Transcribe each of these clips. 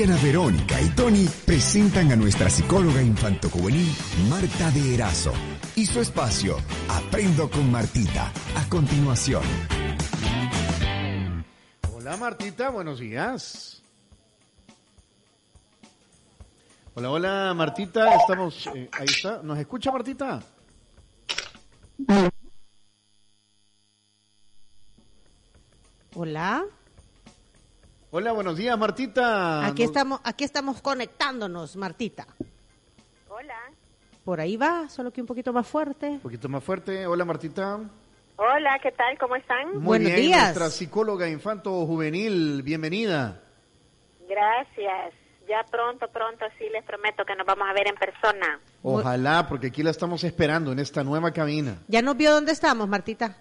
Diana Verónica y Tony presentan a nuestra psicóloga infantojuvenil Marta de Erazo y su espacio Aprendo con Martita. A continuación. Hola Martita, buenos días. Hola, hola Martita, estamos, eh, ahí está, ¿nos escucha Martita? Hola. Hola, buenos días Martita. Aquí Nos- estamos, aquí estamos conectándonos, Martita. Hola. Por ahí va, solo que un poquito más fuerte. Un poquito más fuerte. Hola Martita. Hola, ¿qué tal? ¿Cómo están? Muy Buenos bien, días. nuestra psicóloga infanto juvenil, bienvenida. Gracias. Ya pronto, pronto, sí les prometo que nos vamos a ver en persona. Ojalá, porque aquí la estamos esperando en esta nueva cabina. ¿Ya nos vio dónde estamos, Martita?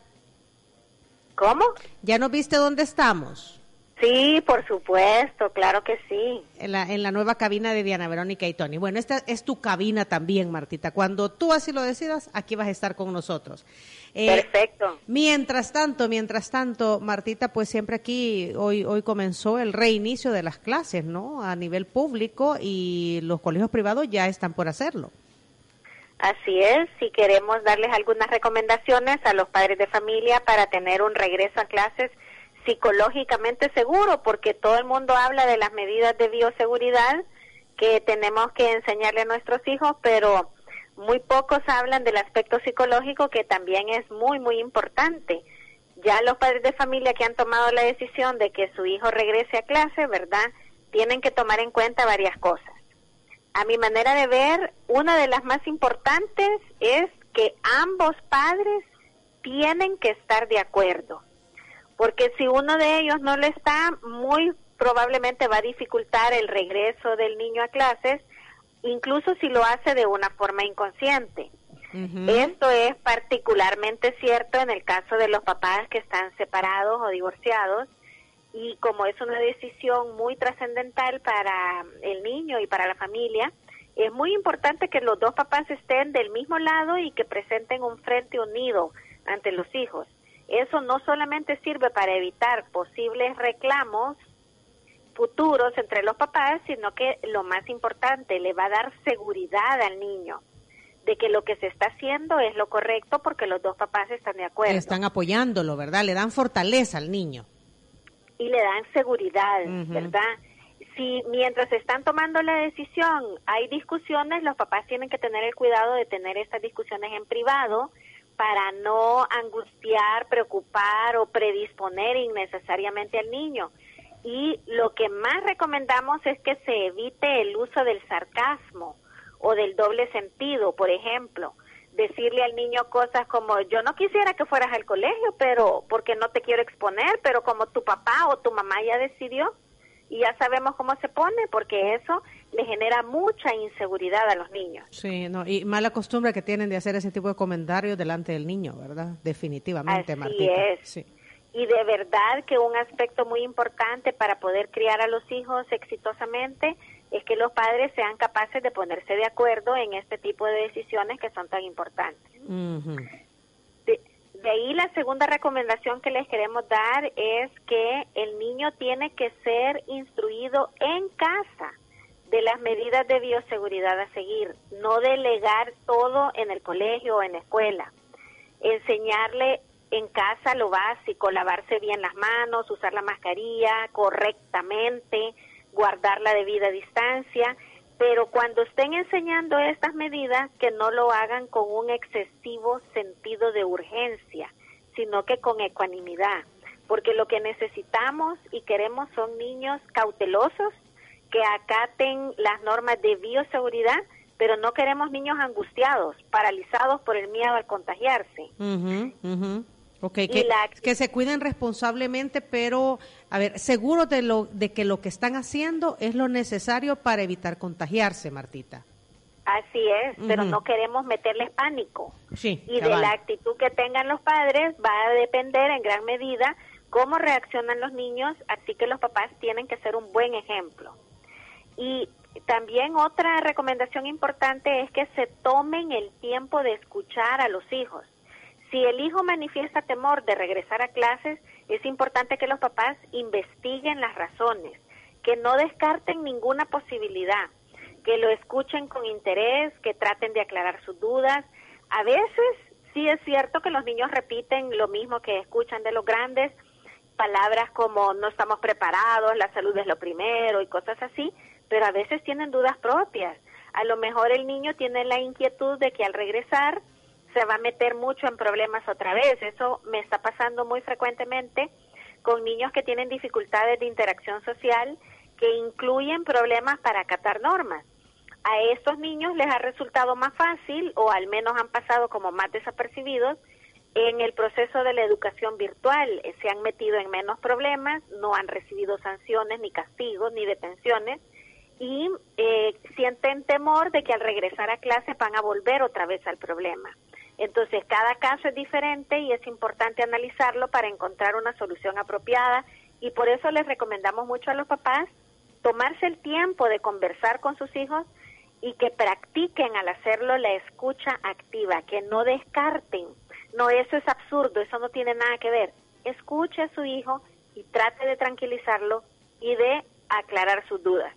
¿Cómo? ¿Ya nos viste dónde estamos? Sí, por supuesto, claro que sí. En la, en la nueva cabina de Diana Verónica y Tony. Bueno, esta es tu cabina también, Martita. Cuando tú así lo decidas, aquí vas a estar con nosotros. Eh, Perfecto. Mientras tanto, mientras tanto, Martita, pues siempre aquí, hoy, hoy comenzó el reinicio de las clases, ¿no? A nivel público y los colegios privados ya están por hacerlo. Así es, si queremos darles algunas recomendaciones a los padres de familia para tener un regreso a clases psicológicamente seguro, porque todo el mundo habla de las medidas de bioseguridad que tenemos que enseñarle a nuestros hijos, pero muy pocos hablan del aspecto psicológico que también es muy, muy importante. Ya los padres de familia que han tomado la decisión de que su hijo regrese a clase, ¿verdad? Tienen que tomar en cuenta varias cosas. A mi manera de ver, una de las más importantes es que ambos padres tienen que estar de acuerdo, porque si uno de ellos no lo está, muy probablemente va a dificultar el regreso del niño a clases, incluso si lo hace de una forma inconsciente. Esto es particularmente cierto en el caso de los papás que están separados o divorciados y como es una decisión muy trascendental para el niño y para la familia, es muy importante que los dos papás estén del mismo lado y que presenten un frente unido ante los hijos. Eso no solamente sirve para evitar posibles reclamos futuros entre los papás, sino que lo más importante, le va a dar seguridad al niño de que lo que se está haciendo es lo correcto porque los dos papás están de acuerdo Están apoyándolo, ¿verdad? Le dan fortaleza al niño. y le dan seguridad. ¿verdad? Si mientras están tomando la decisión hay discusiones, los papás tienen que tener el cuidado de tener estas discusiones en privado para no angustiar, preocupar o predisponer innecesariamente al niño. Y lo que más recomendamos es que se evite el uso del sarcasmo o del doble sentido, por ejemplo, decirle al niño cosas como yo no quisiera que fueras al colegio, pero porque no te quiero exponer, pero como tu papá o tu mamá ya decidió y ya sabemos cómo se pone, porque eso le genera mucha inseguridad a los niños. Sí, no, y mala costumbre que tienen de hacer ese tipo de comentarios delante del niño, ¿verdad? Definitivamente, Así Martita. es. Sí. Y de verdad que un aspecto muy importante para poder criar a los hijos exitosamente es que los padres sean capaces de ponerse de acuerdo en este tipo de decisiones que son tan importantes. De ahí la segunda recomendación que les queremos dar es que el niño tiene que ser instruido en casa de las medidas de bioseguridad a seguir, no delegar todo en el colegio o en la escuela. Enseñarle en casa lo básico, lavarse bien las manos, usar la mascarilla correctamente, guardar la debida distancia, pero cuando estén enseñando estas medidas, que no lo hagan con un excesivo sentido de urgencia, sino que con ecuanimidad, porque lo que necesitamos y queremos son niños cautelosos que acaten las normas de bioseguridad, pero no queremos niños angustiados, paralizados por el miedo al contagiarse. Ujú, ujú. Ok, Y que, la- que se cuiden responsablemente, pero, a ver, seguros de, lo, de que lo que están haciendo es lo necesario para evitar contagiarse, Martita. Así es, pero no queremos meterles pánico. Sí, Y de la actitud que tengan los padres va a depender en gran medida cómo reaccionan los niños, así que los papás tienen que ser un buen ejemplo. Y también otra recomendación importante es que se tomen el tiempo de escuchar a los hijos. Si el hijo manifiesta temor de regresar a clases, es importante que los papás investiguen las razones, que no descarten ninguna posibilidad, que lo escuchen con interés, que traten de aclarar sus dudas. A veces sí es cierto que los niños repiten lo mismo que escuchan de los grandes, palabras como no estamos preparados, la salud es lo primero y cosas así, pero a veces tienen dudas propias. A lo mejor el niño tiene la inquietud de que al regresar se va a meter mucho en problemas otra vez. Eso me está pasando muy frecuentemente con niños que tienen dificultades de interacción social que incluyen problemas para acatar normas. A estos niños les ha resultado más fácil, o al menos han pasado como más desapercibidos, en el proceso de la educación virtual. Se han metido en menos problemas, no han recibido sanciones, ni castigos, ni detenciones, y eh, sienten temor de que al regresar a clase van a volver otra vez al problema. Entonces, cada caso es diferente y es importante analizarlo para encontrar una solución apropiada y por eso les recomendamos mucho a los papás tomarse el tiempo de conversar con sus hijos y que practiquen al hacerlo la escucha activa, que no descarten. No, eso es absurdo, eso no tiene nada que ver. Escuche a su hijo y trate de tranquilizarlo y de aclarar sus dudas.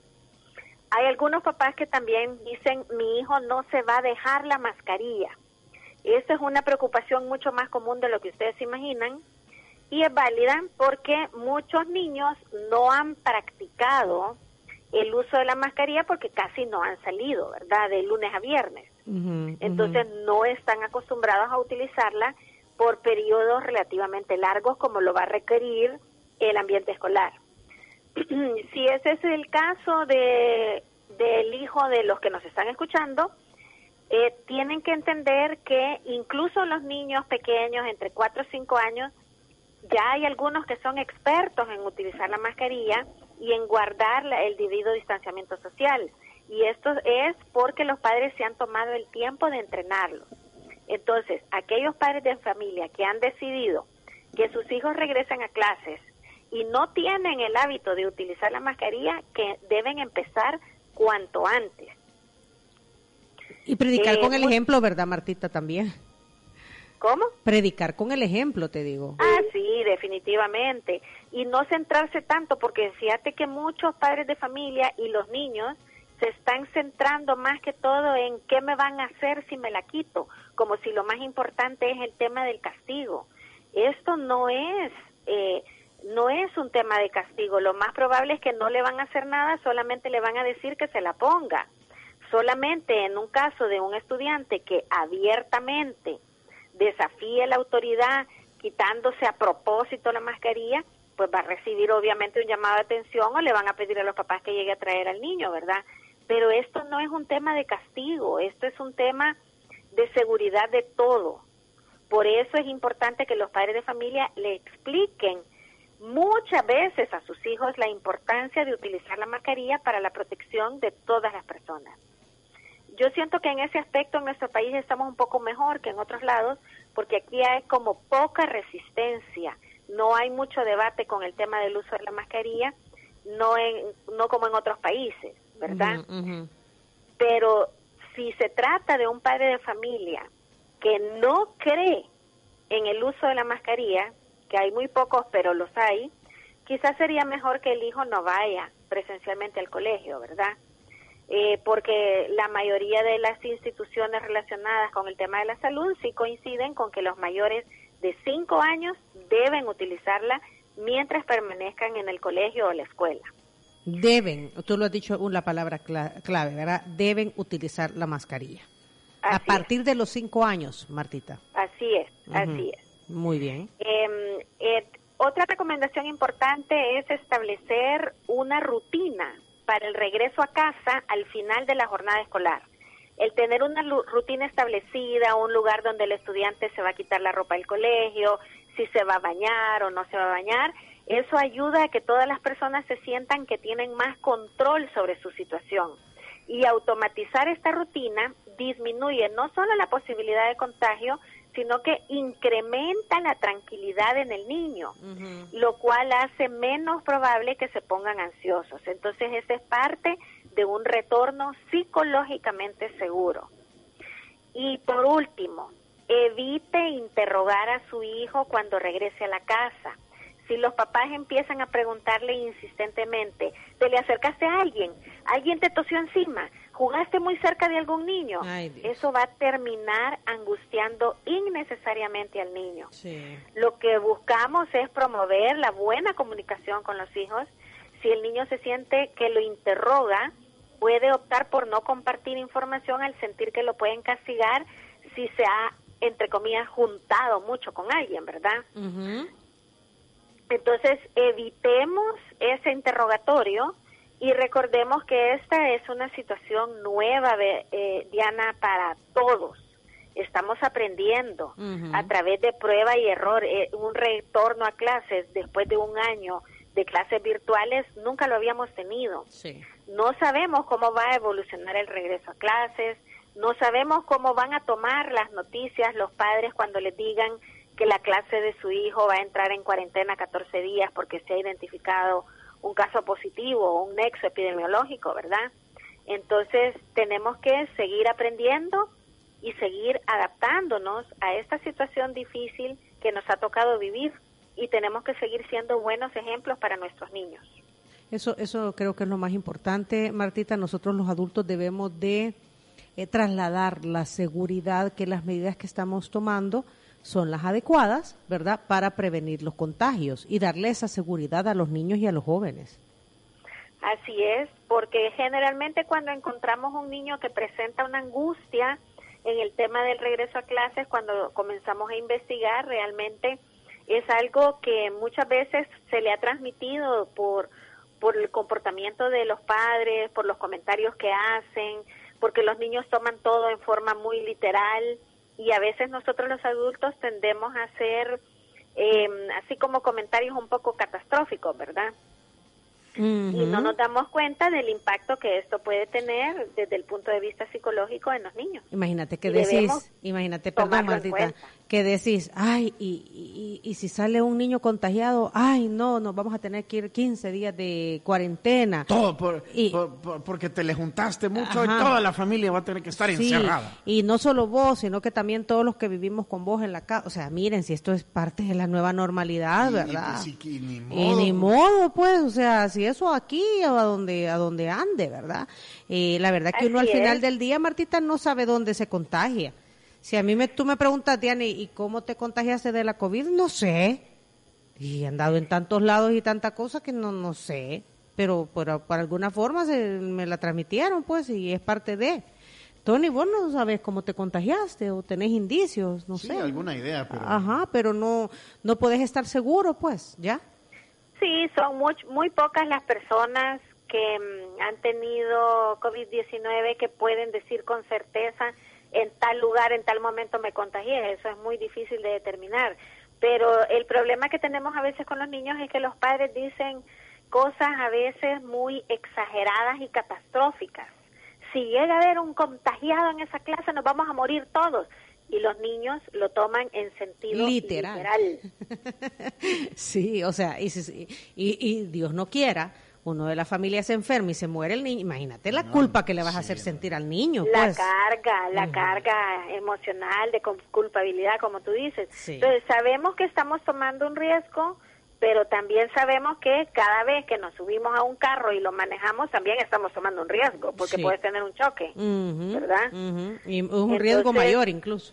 Hay algunos papás que también dicen, mi hijo no se va a dejar la mascarilla. Esta es una preocupación mucho más común de lo que ustedes imaginan y es válida porque muchos niños no han practicado el uso de la mascarilla porque casi no han salido, ¿verdad? De lunes a viernes. Entonces no están acostumbrados a utilizarla por periodos relativamente largos como lo va a requerir el ambiente escolar. si ese es el caso de del hijo de los que nos están escuchando, eh, tienen que entender que incluso los niños pequeños, entre 4 o 5 años, ya hay algunos que son expertos en utilizar la mascarilla y en guardar el debido distanciamiento social. Y esto es porque los padres se han tomado el tiempo de entrenarlos. Entonces, aquellos padres de familia que han decidido que sus hijos regresen a clases y no tienen el hábito de utilizar la mascarilla, que deben empezar cuanto antes. Y predicar con el ejemplo, ¿verdad, Martita, también? ¿Cómo? Predicar con el ejemplo, te digo. Ah, sí, definitivamente. Y no centrarse tanto, porque fíjate que muchos padres de familia y los niños se están centrando más que todo en qué me van a hacer si me la quito, como si lo más importante es el tema del castigo. Esto no es, eh, no es un tema de castigo. Lo más probable es que no le van a hacer nada, solamente le van a decir que se la ponga solamente en un caso de un estudiante que abiertamente desafíe la autoridad quitándose a propósito la mascarilla, pues va a recibir obviamente un llamado de atención o le van a pedir a los papás que llegue a traer al niño, ¿verdad? Pero esto no es un tema de castigo, esto es un tema de seguridad de todo. Por eso es importante que los padres de familia le expliquen muchas veces a sus hijos la importancia de utilizar la mascarilla para la protección de todas las personas. Yo siento que en ese aspecto en nuestro país estamos un poco mejor que en otros lados, porque aquí hay como poca resistencia, no hay mucho debate con el tema del uso de la mascarilla, no, en, no como en otros países, ¿verdad? Pero si se trata de un padre de familia que no cree en el uso de la mascarilla, que hay muy pocos, pero los hay, quizás sería mejor que el hijo no vaya presencialmente al colegio, ¿verdad? Eh, porque la mayoría de las instituciones relacionadas con el tema de la salud sí coinciden con que los mayores de 5 años deben utilizarla mientras permanezcan en el colegio o la escuela. Deben, tú lo has dicho una palabra clave, ¿verdad? Deben utilizar la mascarilla. a partir de los 5 años, Martita. Así es, así es. Muy bien. Em, otra recomendación importante es establecer una rutina para el regreso a casa al final de la jornada escolar. El tener una rutina establecida, un lugar donde el estudiante se va a quitar la ropa del colegio, si se va a bañar o no se va a bañar, eso ayuda a que todas las personas se sientan que tienen más control sobre su situación. Y automatizar esta rutina disminuye no solo la posibilidad de contagio, sino que incrementa la tranquilidad en el niño, lo cual hace menos probable que se pongan ansiosos. Entonces, esa es parte de un retorno psicológicamente seguro. Y por último, evite interrogar a su hijo cuando regrese a la casa. si los papás empiezan a preguntarle insistentemente, ¿te le acercaste a alguien? ¿Alguien te tosió encima? ¿Jugaste muy cerca de algún niño? Eso va a terminar angustiando innecesariamente al niño. Lo que buscamos es promover la buena comunicación con los hijos. Si el niño se siente que lo interroga, puede optar por no compartir información al sentir que lo pueden castigar si se ha, entre comillas, juntado mucho con alguien, ¿verdad? Entonces, evitemos ese interrogatorio y recordemos que esta es una situación nueva, eh, Diana, para todos. Estamos aprendiendo a través de prueba y error. Eh, un retorno a clases después de un año de clases virtuales nunca lo habíamos tenido. No sabemos cómo va a evolucionar el regreso a clases, no sabemos cómo van a tomar las noticias los padres cuando les digan que la clase de su hijo va a entrar en cuarentena 14 días porque se ha identificado un caso positivo o un nexo epidemiológico, ¿verdad? Entonces tenemos que seguir aprendiendo y seguir adaptándonos a esta situación difícil que nos ha tocado vivir y tenemos que seguir siendo buenos ejemplos para nuestros niños. Eso, eso creo que es lo más importante, Martita. Nosotros los adultos debemos de eh, trasladar la seguridad que las medidas que estamos tomando son las adecuadas, ¿verdad?, para prevenir los contagios y darle esa seguridad a los niños y a los jóvenes. Así es, porque generalmente cuando encontramos un niño que presenta una angustia en el tema del regreso a clases, cuando comenzamos a investigar, realmente es algo que muchas veces se le ha transmitido por, por el comportamiento de los padres, por los comentarios que hacen, porque los niños toman todo en forma muy literal y a veces nosotros los adultos tendemos a hacer eh, así como comentarios un poco catastróficos, ¿verdad? Y no nos damos cuenta del impacto que esto puede tener desde el punto de vista psicológico en los niños. Imagínate que decís, imagínate, perdón, Martita, que decís, ay, y, y, si sale un niño contagiado, ay, no, nos vamos a tener que ir 15 días de cuarentena. Todo por, porque te le juntaste mucho y toda la familia va a tener que estar encerrada. Y no solo vos, sino que también todos los que vivimos con vos en la casa. O sea, miren, si esto es parte de la nueva normalidad, ¿verdad? Y, ni modo. y ni modo, pues, o sea, si eso aquí o a donde, a donde ande, ¿verdad? Eh, la verdad que uno al final del día, Martita, no sabe dónde se contagia. Si a mí me, tú me preguntas, Diana, ¿y cómo te contagiaste de la COVID? No sé. Y he andado en tantos lados y tanta cosa que no, no sé. Pero por, por alguna forma se, me la transmitieron, pues, y es parte de. Tony, vos no sabes cómo te contagiaste o tenés indicios, no sé. Sí, alguna idea, pero... Ajá, pero no, no podés estar seguro, pues, ¿ya? Sí, son muy, muy pocas las personas que mm, han tenido COVID-19 que pueden decir con certeza en tal lugar, en tal momento me contagié. Eso es muy difícil de determinar. Pero el problema que tenemos a veces con los niños es que los padres dicen cosas a veces muy exageradas y catastróficas. Si llega a haber un contagiado en esa clase, nos vamos a morir todos y los niños lo toman en sentido literal. sí, o sea, y, y, Dios no quiera, uno de la familia se enferma y se muere el niño, imagínate la culpa que le vas a hacer sentir al niño. La pues. carga, la carga emocional de culpabilidad, como tú dices. Entonces, sabemos que estamos tomando un riesgo, pero también sabemos que cada vez que nos subimos a un carro y lo manejamos, también estamos tomando un riesgo, porque puedes tener un choque, ¿verdad? Y un riesgo mayor incluso.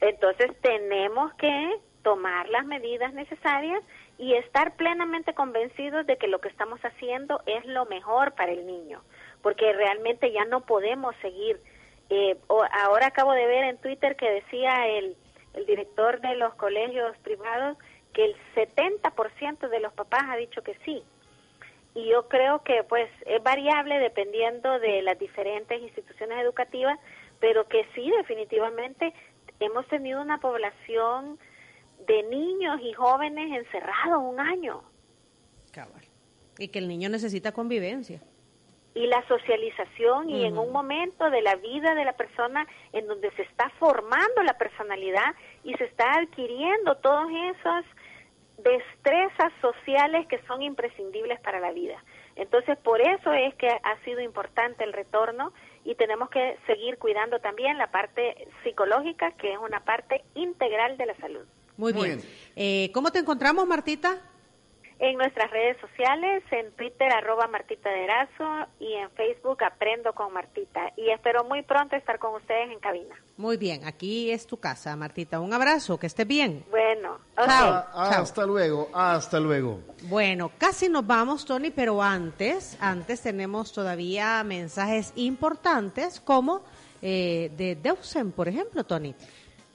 Entonces tenemos que tomar las medidas necesarias y estar plenamente convencidos de que lo que estamos haciendo es lo mejor para el niño, porque realmente ya no podemos seguir. Eh, ahora acabo de ver en Twitter que decía el, el director de los colegios privados que el 70% de los papás ha dicho que sí. Y yo creo que pues es variable dependiendo de las diferentes instituciones educativas, pero que sí definitivamente hemos tenido una población de niños y jóvenes encerrados un año. Y que el niño necesita convivencia. Y la socialización y en un momento de la vida de la persona en donde se está formando la personalidad y se está adquiriendo todas esas destrezas sociales que son imprescindibles para la vida. Entonces, por eso es que ha sido importante el retorno y tenemos que seguir cuidando también la parte psicológica, que es una parte integral de la salud. Muy bien. Eh, ¿Cómo te encontramos, Martita? en nuestras redes sociales, en Twitter arroba Martita de Erazo y en Facebook Aprendo con Martita. Y espero muy pronto estar con ustedes en cabina. Muy bien, aquí es tu casa, Martita. Un abrazo, que estés bien. Bueno, chao. Hasta luego, hasta luego. Bueno, casi nos vamos, Tony, pero antes, antes tenemos todavía mensajes importantes como eh, de Deusen, por ejemplo, Tony.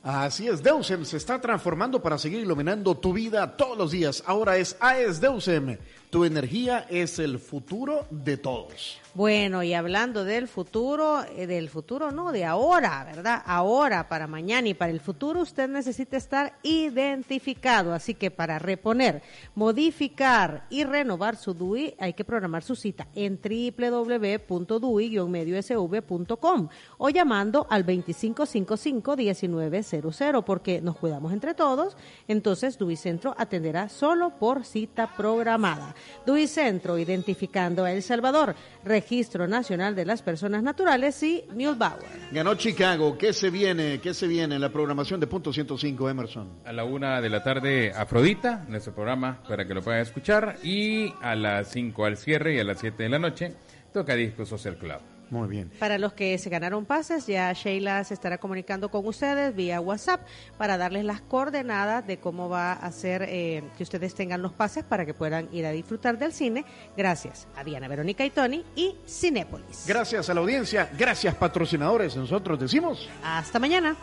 Así es, Deusem se está transformando para seguir iluminando tu vida todos los días. Ahora es AES Deusem. Tu energía es el futuro de todos. Bueno, y hablando del futuro, eh, del futuro no, de ahora, ¿verdad? Ahora, para mañana y para el futuro, usted necesita estar identificado. Así que para reponer, modificar y renovar su DUI, hay que programar su cita en www.dui-mediosv.com o llamando al 2555-1900, porque nos cuidamos entre todos. Entonces, DUI Centro atenderá solo por cita programada. DUI Centro, identificando a El Salvador Registro Nacional de las Personas Naturales y Bauer. Ganó Chicago. ¿Qué se viene? ¿Qué se viene en la programación de Punto 105, Emerson? A la una de la tarde, Afrodita, nuestro programa para que lo puedan escuchar. Y a las 5 al cierre y a las 7 de la noche, toca Disco Social Club. Muy bien. Para los que se ganaron pases, ya Sheila se estará comunicando con ustedes vía WhatsApp para darles las coordenadas de cómo va a hacer eh, que ustedes tengan los pases para que puedan ir a disfrutar del cine. Gracias a Diana Verónica y Tony y Cinépolis. Gracias a la audiencia, gracias patrocinadores. Nosotros decimos. Hasta mañana.